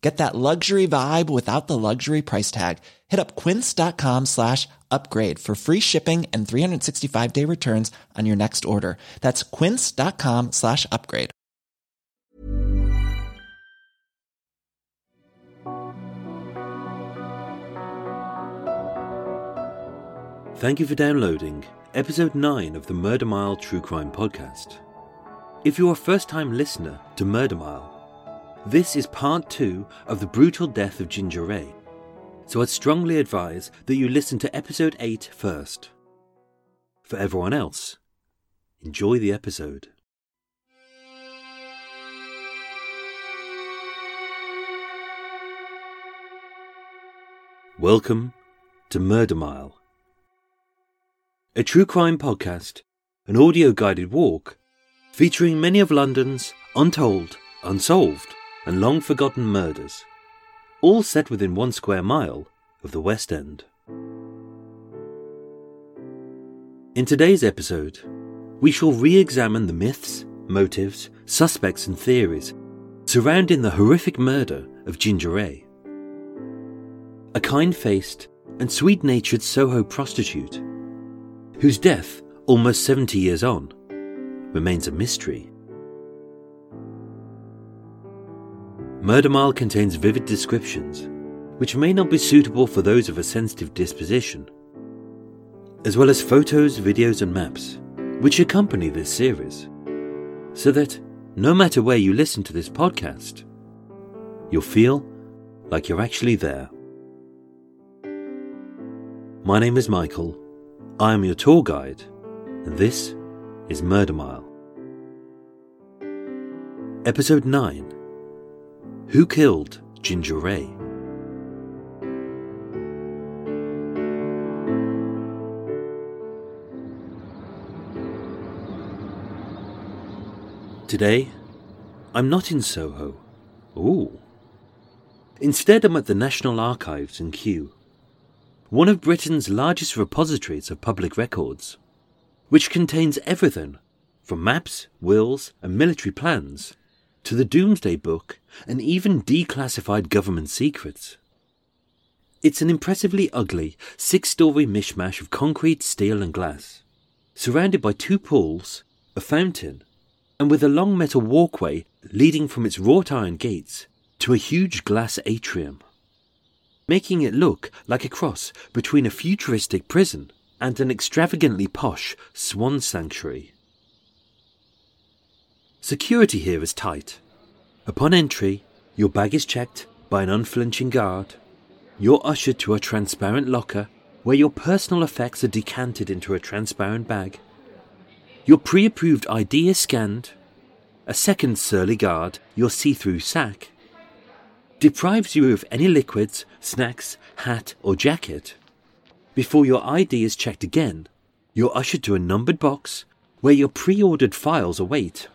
Get that luxury vibe without the luxury price tag. Hit up quince.com slash upgrade for free shipping and 365 day returns on your next order. That's quince.com slash upgrade. Thank you for downloading episode 9 of the Murder Mile True Crime Podcast. If you're a first time listener to Murder Mile, this is part 2 of the brutal death of Ginger Ray, so I'd strongly advise that you listen to episode eight first. For everyone else, enjoy the episode. Welcome to Murder Mile, a true crime podcast, an audio guided walk featuring many of London's untold, unsolved, and long forgotten murders, all set within one square mile of the West End. In today's episode, we shall re examine the myths, motives, suspects, and theories surrounding the horrific murder of Ginger Ray. A kind faced and sweet natured Soho prostitute, whose death, almost 70 years on, remains a mystery. Murder Mile contains vivid descriptions, which may not be suitable for those of a sensitive disposition, as well as photos, videos, and maps, which accompany this series, so that no matter where you listen to this podcast, you'll feel like you're actually there. My name is Michael, I am your tour guide, and this is Murder Mile. Episode 9 Who Killed Ginger Ray? Today, I'm not in Soho. Ooh. Instead, I'm at the National Archives in Kew, one of Britain's largest repositories of public records, which contains everything from maps, wills, and military plans to the Domesday Book and even declassified government secrets. It's an impressively ugly, six story mishmash of concrete, steel, and glass, surrounded by two pools, a fountain, and with a long metal walkway leading from its wrought iron gates to a huge glass atrium, making it look like a cross between a futuristic prison and an extravagantly posh swan sanctuary. Security here is tight. Upon entry, your bag is checked by an unflinching guard. You're ushered to a transparent locker where your personal effects are decanted into a transparent bag. Your pre approved ID is scanned. A second surly guard, your see through sack, deprives you of any liquids, snacks, hat, or jacket. Before your ID is checked again, you're ushered to a numbered box where your pre ordered files await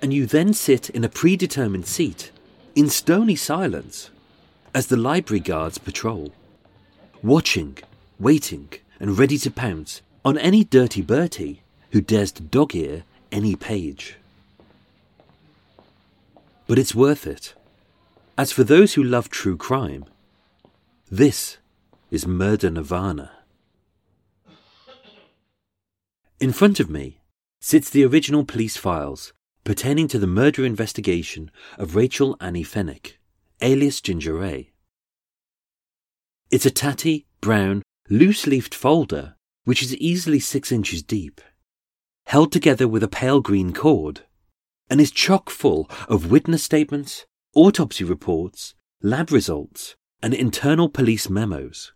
and you then sit in a predetermined seat, in stony silence, as the library guards patrol, watching, waiting, and ready to pounce on any dirty Bertie who dares to dog ear any page. But it's worth it. As for those who love true crime, this is Murder Nirvana. In front of me sits the original police files pertaining to the murder investigation of Rachel Annie Fenwick, alias Ginger Ray. It's a tatty, brown, loose leafed folder which is easily six inches deep, held together with a pale green cord, and is chock full of witness statements, autopsy reports, lab results, and internal police memos,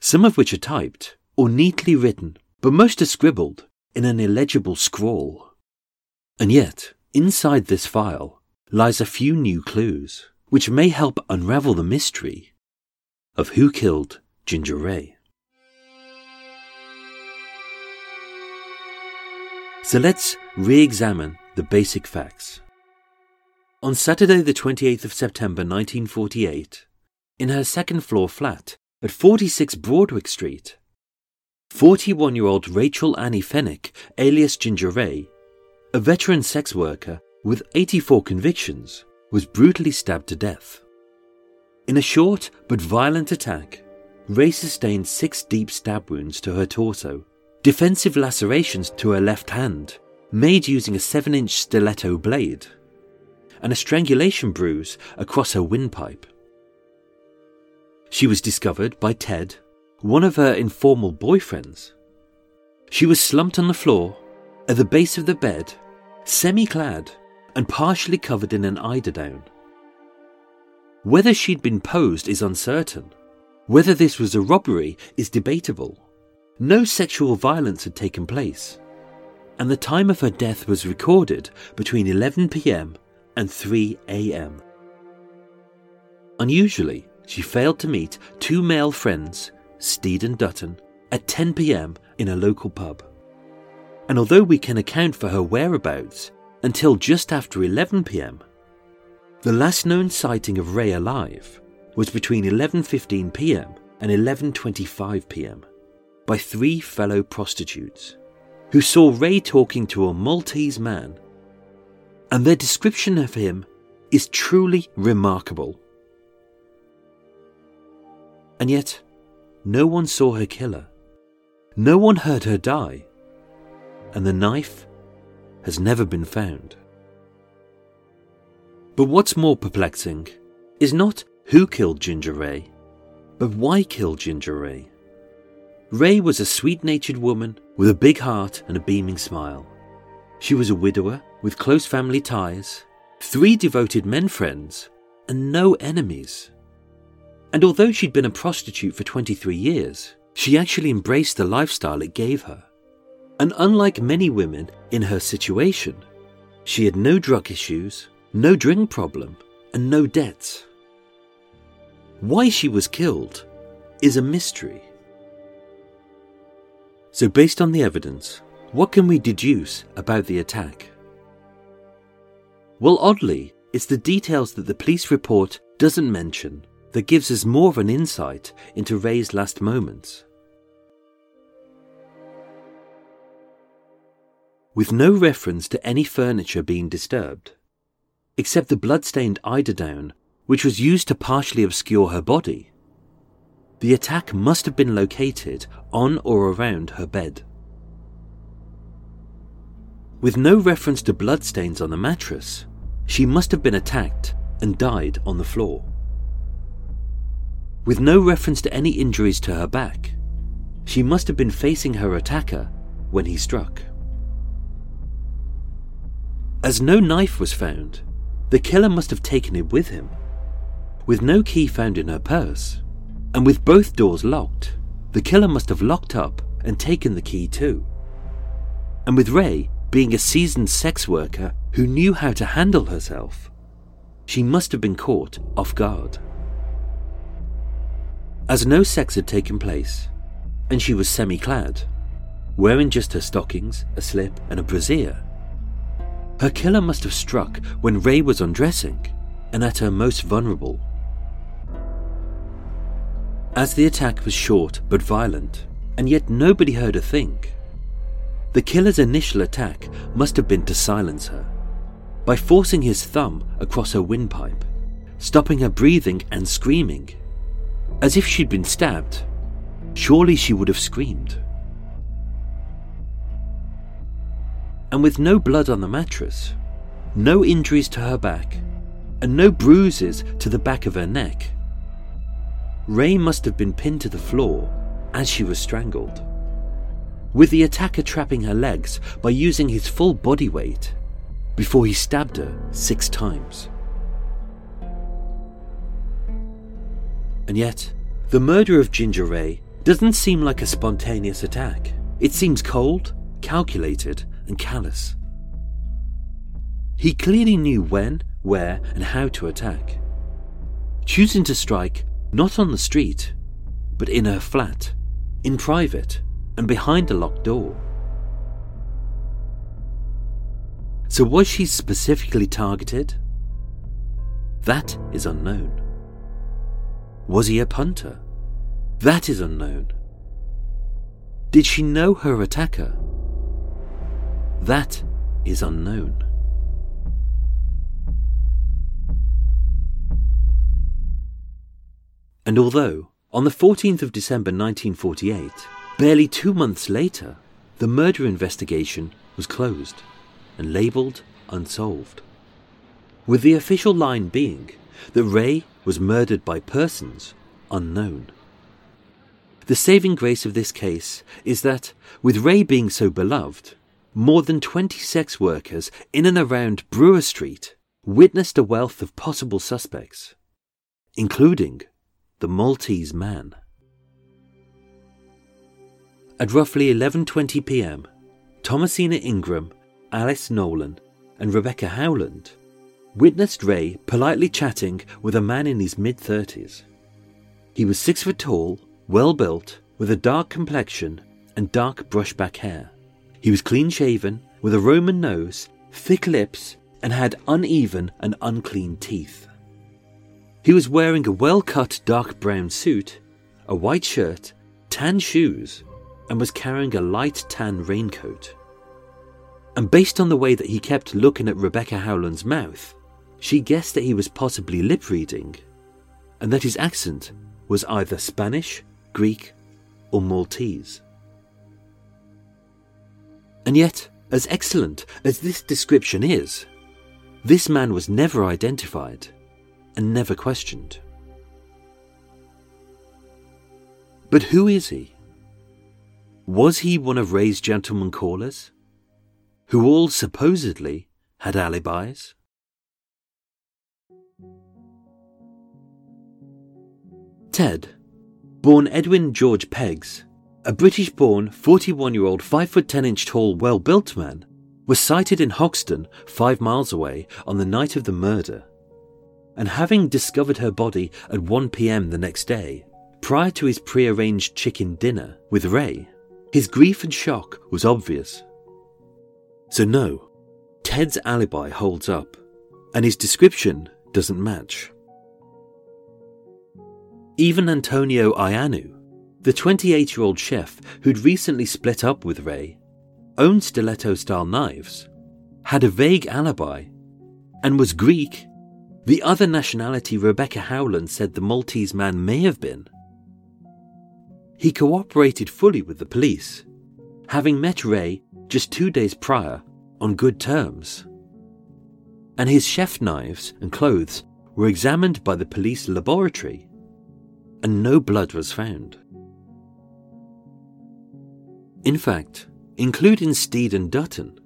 some of which are typed or neatly written, but most are scribbled in an illegible scrawl. And yet, inside this file lies a few new clues, which may help unravel the mystery of who killed Ginger Ray. So let's re examine the basic facts. On Saturday, the 28th of September 1948, in her second floor flat at 46 Broadwick Street, 41 year old Rachel Annie Fenwick, alias Ginger Ray, a veteran sex worker with 84 convictions, was brutally stabbed to death. In a short but violent attack, Ray sustained six deep stab wounds to her torso, defensive lacerations to her left hand, made using a 7 inch stiletto blade, and a strangulation bruise across her windpipe. She was discovered by Ted, one of her informal boyfriends. She was slumped on the floor, at the base of the bed, semi clad, and partially covered in an eiderdown. Whether she'd been posed is uncertain. Whether this was a robbery is debatable. No sexual violence had taken place, and the time of her death was recorded between 11 pm and 3 am. Unusually, she failed to meet two male friends, Steed and Dutton, at 10 pm in a local pub. And although we can account for her whereabouts until just after 11 pm, the last known sighting of Ray alive was between 11:15 p.m. and 11:25 p.m. by three fellow prostitutes who saw Ray talking to a Maltese man. And their description of him is truly remarkable. And yet, no one saw her killer. No one heard her die. And the knife has never been found. But what's more perplexing is not who killed Ginger Ray, but why kill Ginger Ray. Ray was a sweet natured woman with a big heart and a beaming smile. She was a widower with close family ties, three devoted men friends, and no enemies. And although she'd been a prostitute for 23 years, she actually embraced the lifestyle it gave her. And unlike many women in her situation, she had no drug issues, no drink problem, and no debts. Why she was killed is a mystery. So, based on the evidence, what can we deduce about the attack? Well, oddly, it's the details that the police report doesn't mention that gives us more of an insight into Ray's last moments. With no reference to any furniture being disturbed, except the blood-stained eiderdown, which was used to partially obscure her body. The attack must have been located on or around her bed. With no reference to bloodstains on the mattress, she must have been attacked and died on the floor. With no reference to any injuries to her back, she must have been facing her attacker when he struck. As no knife was found, the killer must have taken it with him. With no key found in her purse, and with both doors locked, the killer must have locked up and taken the key too. And with Ray being a seasoned sex worker who knew how to handle herself, she must have been caught off guard. As no sex had taken place, and she was semi clad, wearing just her stockings, a slip, and a brassiere, her killer must have struck when Ray was undressing and at her most vulnerable. As the attack was short but violent, and yet nobody heard a thing, the killer's initial attack must have been to silence her by forcing his thumb across her windpipe, stopping her breathing and screaming. As if she'd been stabbed, surely she would have screamed. And with no blood on the mattress, no injuries to her back, and no bruises to the back of her neck. Ray must have been pinned to the floor as she was strangled. with the attacker trapping her legs by using his full body weight before he stabbed her six times. And yet, the murder of Ginger Ray doesn't seem like a spontaneous attack. It seems cold, calculated, and callous. He clearly knew when, where, and how to attack, choosing to strike not on the street, but in her flat, in private, and behind a locked door. So, was she specifically targeted? That is unknown. Was he a punter? That is unknown. Did she know her attacker? That is unknown. And although, on the 14th of December 1948, barely two months later, the murder investigation was closed and labelled unsolved. With the official line being that Ray was murdered by persons unknown. The saving grace of this case is that, with Ray being so beloved, more than 20 sex workers in and around Brewer Street witnessed a wealth of possible suspects, including the Maltese man. At roughly 11:20 p.m., Thomasina Ingram, Alice Nolan, and Rebecca Howland witnessed Ray politely chatting with a man in his mid-30s. He was 6 foot tall, well built, with a dark complexion and dark brushback hair. He was clean-shaven, with a Roman nose, thick lips, and had uneven and unclean teeth. He was wearing a well cut dark brown suit, a white shirt, tan shoes, and was carrying a light tan raincoat. And based on the way that he kept looking at Rebecca Howland's mouth, she guessed that he was possibly lip reading, and that his accent was either Spanish, Greek, or Maltese. And yet, as excellent as this description is, this man was never identified and never questioned. But who is he? Was he one of Ray's gentlemen callers, who all supposedly had alibis? Ted, born Edwin George Peggs, a British born 41 year old 5 foot 10 inch tall, well built man, was sighted in Hoxton, five miles away, on the night of the murder and having discovered her body at 1 pm the next day, prior to his pre-arranged chicken dinner with Ray, his grief and shock was obvious. So no, Ted's alibi holds up, and his description doesn't match. Even Antonio Iannu, the 28 year old chef who'd recently split up with Ray, owned stiletto style knives, had a vague alibi, and was Greek the other nationality Rebecca Howland said the Maltese man may have been. He cooperated fully with the police, having met Ray just two days prior on good terms. And his chef knives and clothes were examined by the police laboratory, and no blood was found. In fact, including Steed and Dutton,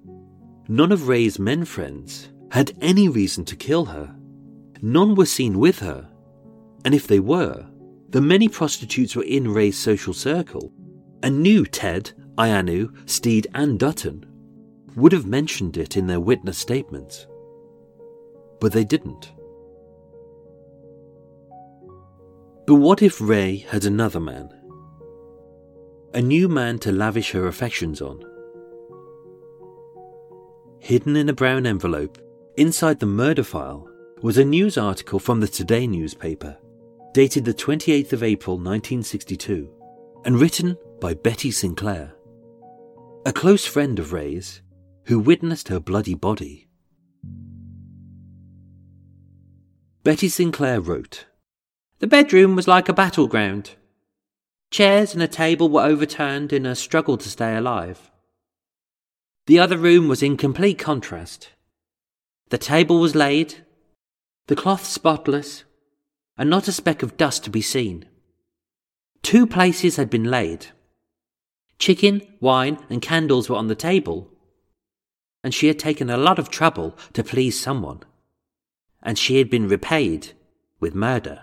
none of Ray's men friends had any reason to kill her None were seen with her, and if they were, the many prostitutes were in Ray's social circle and knew Ted, Iannu, Steed, and Dutton would have mentioned it in their witness statements. But they didn't. But what if Ray had another man? A new man to lavish her affections on? Hidden in a brown envelope, inside the murder file, was a news article from the Today newspaper, dated the 28th of April 1962, and written by Betty Sinclair, a close friend of Ray's who witnessed her bloody body. Betty Sinclair wrote, The bedroom was like a battleground. Chairs and a table were overturned in a struggle to stay alive. The other room was in complete contrast. The table was laid, the cloth spotless, and not a speck of dust to be seen. Two places had been laid. Chicken, wine, and candles were on the table. And she had taken a lot of trouble to please someone. And she had been repaid with murder.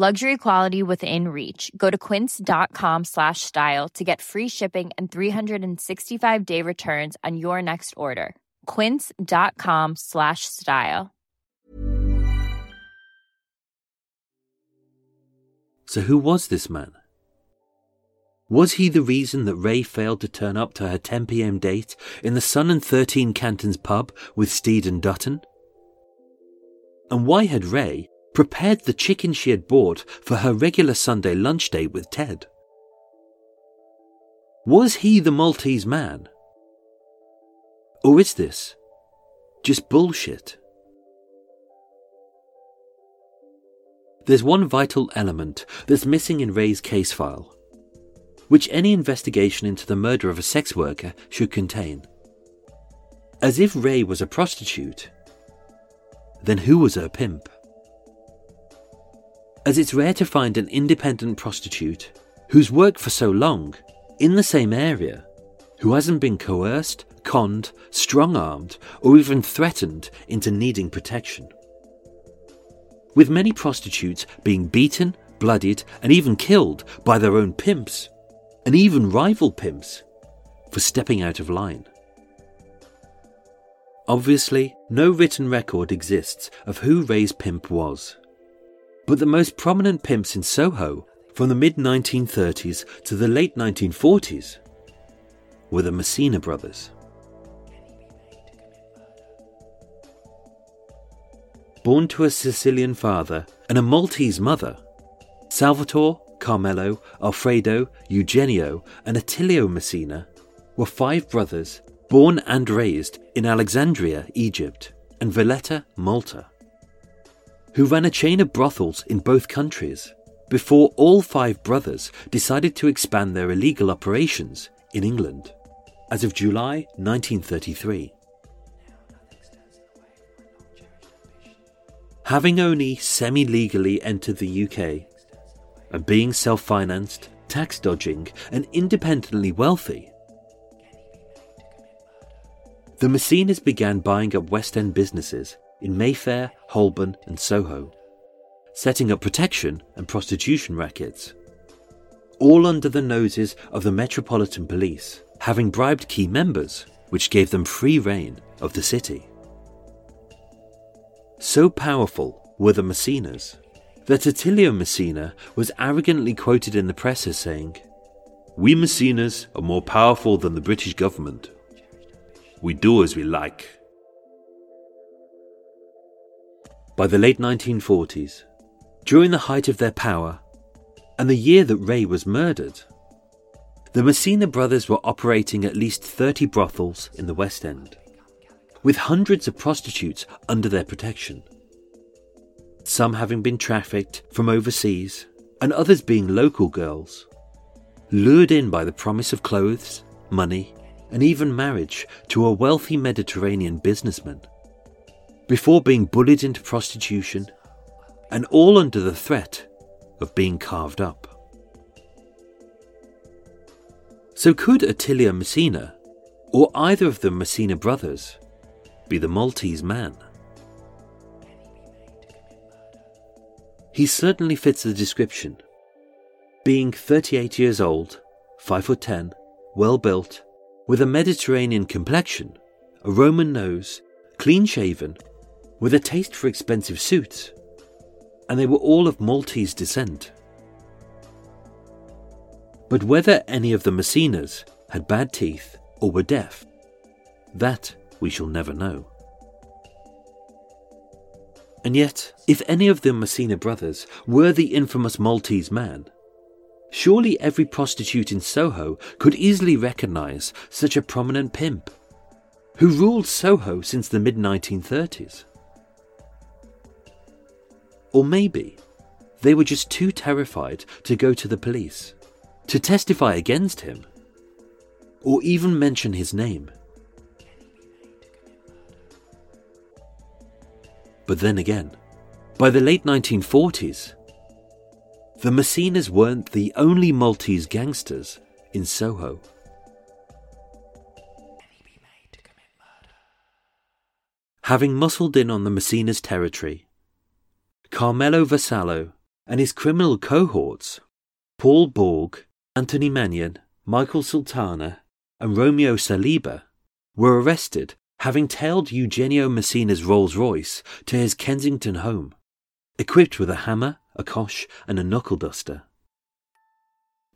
Luxury quality within reach. Go to quince.com slash style to get free shipping and 365 day returns on your next order. Quince.com slash style. So, who was this man? Was he the reason that Ray failed to turn up to her 10 pm date in the Sun and 13 Cantons pub with Steed and Dutton? And why had Ray prepared the chicken she had bought for her regular Sunday lunch date with Ted? Was he the Maltese man? Or is this just bullshit? There's one vital element that's missing in Ray's case file, which any investigation into the murder of a sex worker should contain. As if Ray was a prostitute, then who was her pimp? As it's rare to find an independent prostitute who's worked for so long in the same area, who hasn't been coerced, conned, strong armed, or even threatened into needing protection with many prostitutes being beaten, bloodied, and even killed by their own pimps, and even rival pimps, for stepping out of line. Obviously, no written record exists of who Ray's pimp was. But the most prominent pimps in Soho from the mid 1930s to the late 1940s were the Messina brothers. born to a Sicilian father and a Maltese mother. Salvatore, Carmelo, Alfredo, Eugenio, and Attilio Messina were five brothers born and raised in Alexandria, Egypt, and Valletta, Malta, who ran a chain of brothels in both countries before all five brothers decided to expand their illegal operations in England as of July 1933. Having only semi legally entered the UK and being self financed, tax dodging, and independently wealthy, the Messinas began buying up West End businesses in Mayfair, Holborn, and Soho, setting up protection and prostitution rackets, all under the noses of the Metropolitan Police, having bribed key members, which gave them free reign of the city. So powerful were the Messinas that Attilio Messina was arrogantly quoted in the press as saying, We Messinas are more powerful than the British government. We do as we like. By the late 1940s, during the height of their power, and the year that Ray was murdered, the Messina brothers were operating at least 30 brothels in the West End with hundreds of prostitutes under their protection. Some having been trafficked from overseas, and others being local girls, lured in by the promise of clothes, money, and even marriage to a wealthy Mediterranean businessman, before being bullied into prostitution, and all under the threat of being carved up. So could Attilio Messina, or either of the Messina brothers, be the Maltese man? He certainly fits the description. Being 38 years old, 5 foot 10, well built, with a Mediterranean complexion, a Roman nose, clean shaven, with a taste for expensive suits, and they were all of Maltese descent. But whether any of the Messinas had bad teeth or were deaf, that we shall never know. And yet, if any of the Messina brothers were the infamous Maltese man, surely every prostitute in Soho could easily recognize such a prominent pimp, who ruled Soho since the mid 1930s. Or maybe they were just too terrified to go to the police, to testify against him, or even mention his name. But then again, by the late 1940s, the Messinas weren't the only Maltese gangsters in Soho. Having muscled in on the Messinas' territory, Carmelo Vassallo and his criminal cohorts, Paul Borg, Anthony Mannion, Michael Sultana, and Romeo Saliba, were arrested having tailed Eugenio Messina's Rolls Royce to his Kensington home, equipped with a hammer, a cosh, and a knuckle duster.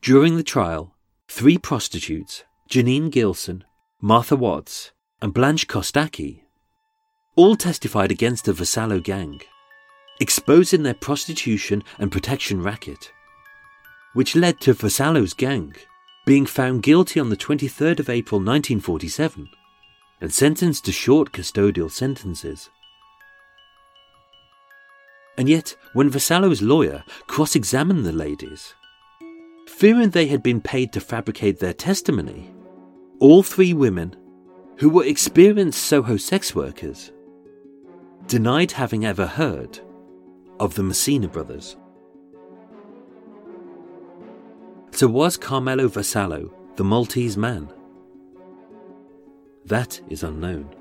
During the trial, three prostitutes, Janine Gilson, Martha Watts, and Blanche Kostaki, all testified against the Vassallo gang, exposing their prostitution and protection racket, which led to Vassallo's gang being found guilty on the 23rd of April 1947 and sentenced to short custodial sentences. And yet, when Vassallo's lawyer cross examined the ladies, fearing they had been paid to fabricate their testimony, all three women, who were experienced Soho sex workers, denied having ever heard of the Messina brothers. So was Carmelo Vassallo the Maltese man? That is unknown.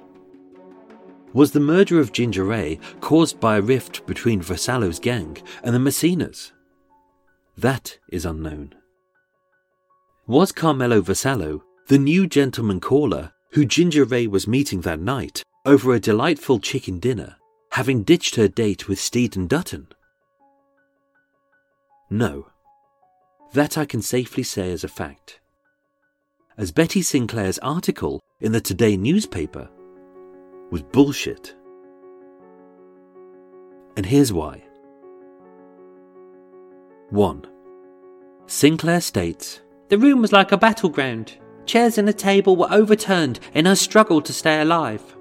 Was the murder of Ginger Ray caused by a rift between Vassallo's gang and the Messinas? That is unknown. Was Carmelo Vassallo the new gentleman caller who Ginger Ray was meeting that night over a delightful chicken dinner, having ditched her date with Stephen Dutton? No. That I can safely say as a fact. As Betty Sinclair's article in the Today newspaper was bullshit. And here's why. 1. Sinclair states The room was like a battleground. Chairs and a table were overturned in her struggle to stay alive.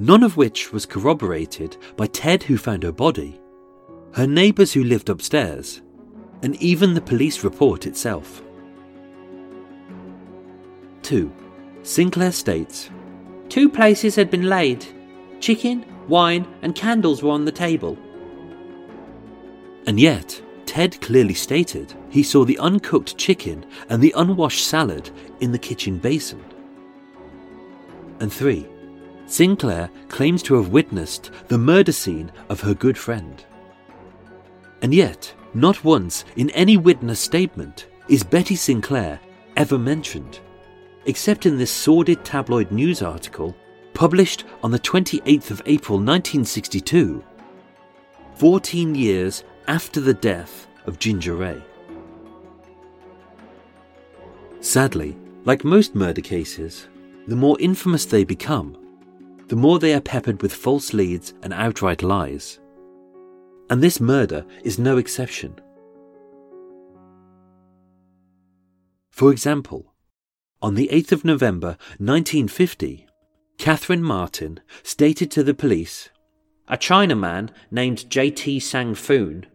None of which was corroborated by Ted, who found her body, her neighbours who lived upstairs, and even the police report itself. 2. Sinclair states Two places had been laid. Chicken, wine, and candles were on the table. And yet, Ted clearly stated he saw the uncooked chicken and the unwashed salad in the kitchen basin. And 3. Sinclair claims to have witnessed the murder scene of her good friend. And yet, not once in any witness statement is Betty Sinclair ever mentioned except in this sordid tabloid news article published on the 28th of April 1962, 14 years after the death of Ginger Ray. Sadly, like most murder cases, the more infamous they become, the more they are peppered with false leads and outright lies. And this murder is no exception. For example, on the 8th of November 1950, Catherine Martin stated to the police A Chinaman named J.T. Sang Foon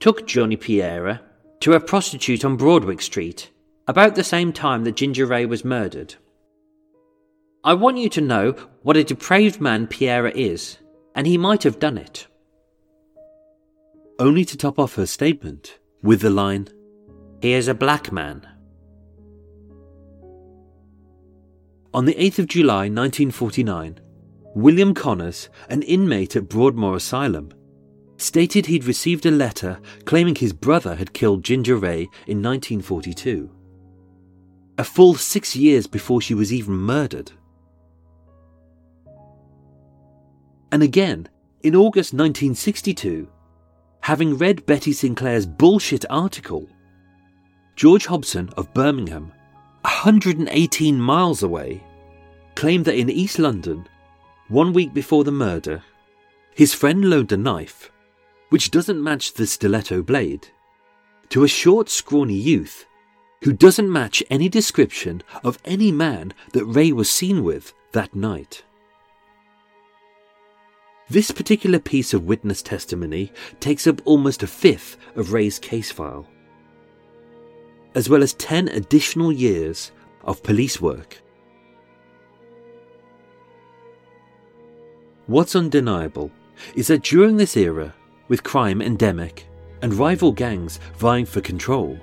took Johnny Piera to a prostitute on Broadwick Street, about the same time that Ginger Ray was murdered. I want you to know what a depraved man Pierre is, and he might have done it. Only to top off her statement with the line, He is a black man. On the 8th of July 1949, William Connors, an inmate at Broadmoor Asylum, stated he'd received a letter claiming his brother had killed Ginger Ray in 1942. A full six years before she was even murdered. And again, in August 1962, having read Betty Sinclair's bullshit article, George Hobson of Birmingham, 118 miles away, claimed that in East London, one week before the murder, his friend loaned a knife, which doesn't match the stiletto blade, to a short, scrawny youth who doesn't match any description of any man that Ray was seen with that night. This particular piece of witness testimony takes up almost a fifth of Ray's case file, as well as 10 additional years of police work. What's undeniable is that during this era, with crime endemic and rival gangs vying for control,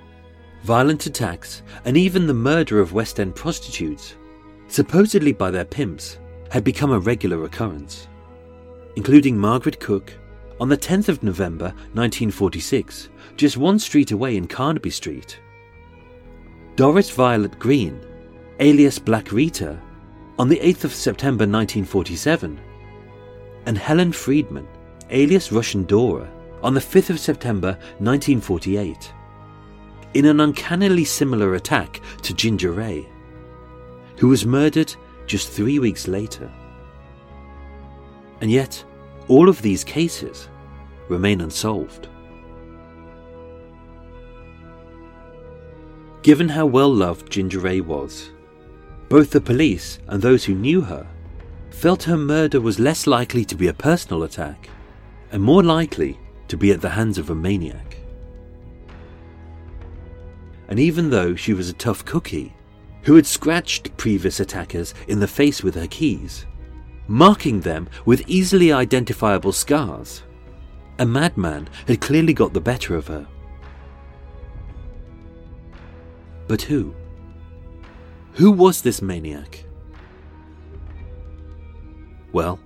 violent attacks, and even the murder of West End prostitutes, supposedly by their pimps, had become a regular occurrence including Margaret Cook, on the 10th of November 1946, just one street away in Carnaby Street. Doris Violet Green, alias Black Rita, on the 8th of September 1947, and Helen Friedman, alias Russian Dora, on the 5th of September 1948, in an uncannily similar attack to Ginger Ray, who was murdered just three weeks later. And yet, all of these cases remain unsolved. Given how well loved Ginger Ray was, both the police and those who knew her felt her murder was less likely to be a personal attack and more likely to be at the hands of a maniac. And even though she was a tough cookie who had scratched previous attackers in the face with her keys, marking them with easily identifiable scars. A madman had clearly got the better of her. But who? Who was this maniac? Well,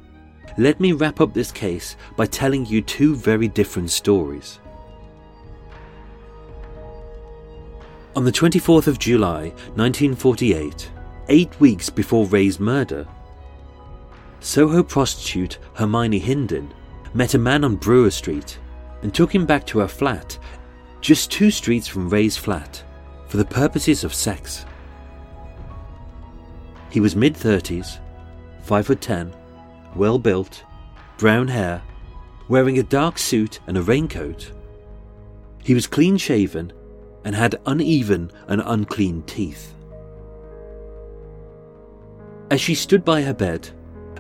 let me wrap up this case by telling you two very different stories. On the 24th of July 1948, eight weeks before Ray's murder, Soho prostitute Hermione Hindon met a man on Brewer Street and took him back to her flat, just two streets from Ray's flat, for the purposes of sex. He was mid 30s, 5 foot 10, well built, brown hair, wearing a dark suit and a raincoat. He was clean shaven and had uneven and unclean teeth. As she stood by her bed,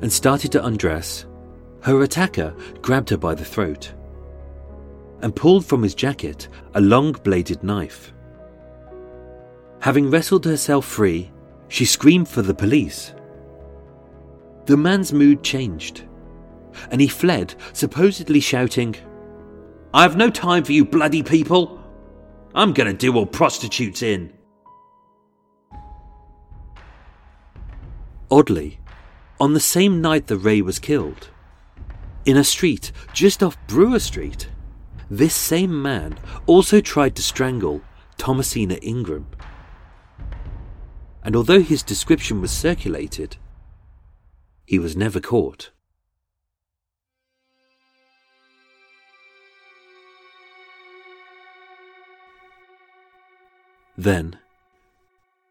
and started to undress, her attacker grabbed her by the throat and pulled from his jacket a long bladed knife. Having wrestled herself free, she screamed for the police. The man's mood changed, and he fled, supposedly shouting, I have no time for you bloody people! I'm gonna do all prostitutes in! Oddly, on the same night that Ray was killed. In a street just off Brewer Street, this same man also tried to strangle Thomasina Ingram. And although his description was circulated, he was never caught. Then,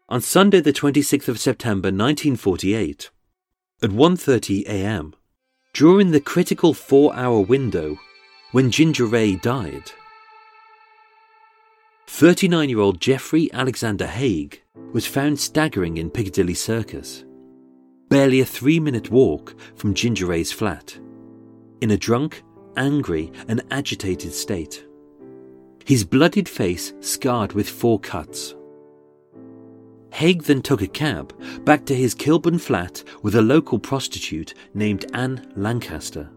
on Sunday the 26th of September 1948, at 1:30 a.m. during the critical 4-hour window when Ginger Ray died. 39-year-old Jeffrey Alexander Haig was found staggering in Piccadilly Circus, barely a 3-minute walk from Ginger Ray's flat, in a drunk, angry and agitated state. His bloodied face scarred with four cuts. Haig then took a cab back to his Kilburn flat with a local prostitute named Anne Lancaster.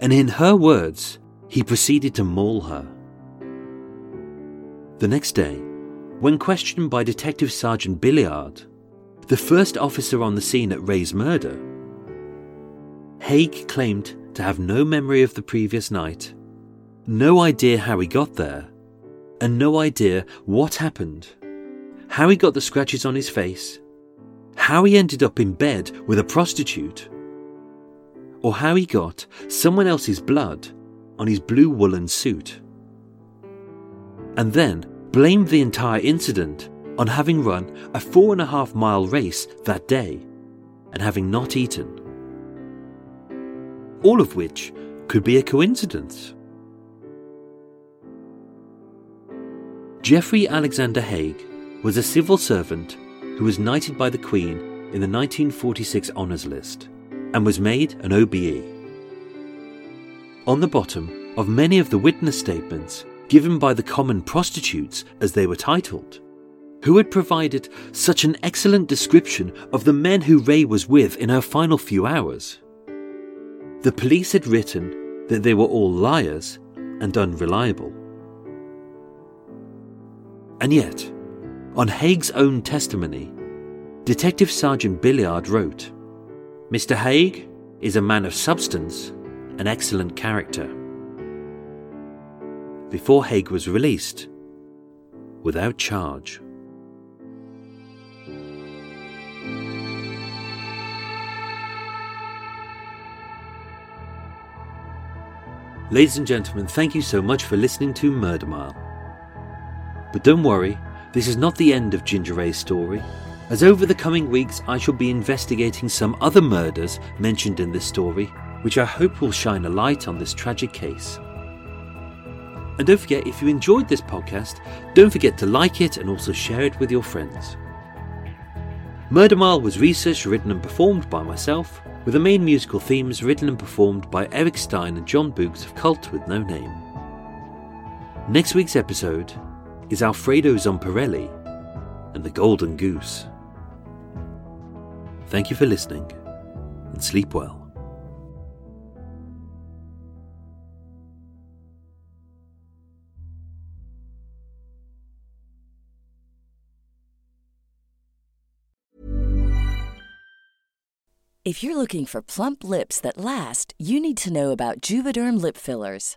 And in her words, he proceeded to maul her. The next day, when questioned by Detective Sergeant Billiard, the first officer on the scene at Ray's murder, Haig claimed to have no memory of the previous night, no idea how he got there, and no idea what happened how he got the scratches on his face, how he ended up in bed with a prostitute, or how he got someone else's blood on his blue woolen suit. And then blamed the entire incident on having run a four and a half mile race that day and having not eaten. All of which could be a coincidence. Jeffrey Alexander Haig was a civil servant who was knighted by the Queen in the 1946 Honours List and was made an OBE. On the bottom of many of the witness statements given by the common prostitutes, as they were titled, who had provided such an excellent description of the men who Ray was with in her final few hours. The police had written that they were all liars and unreliable. And yet, on Haig's own testimony, Detective Sergeant Billiard wrote Mr. Haig is a man of substance and excellent character. Before Haig was released, without charge. Ladies and gentlemen, thank you so much for listening to Murder Mile. But don't worry, this is not the end of Ginger Ray's story, as over the coming weeks I shall be investigating some other murders mentioned in this story, which I hope will shine a light on this tragic case. And don't forget, if you enjoyed this podcast, don't forget to like it and also share it with your friends. Murder Mile was researched, written, and performed by myself, with the main musical themes written and performed by Eric Stein and Jon Bouges of Cult with No Name. Next week's episode is Alfredo Zomparelli and the Golden Goose. Thank you for listening and sleep well. If you're looking for plump lips that last, you need to know about Juvederm lip fillers.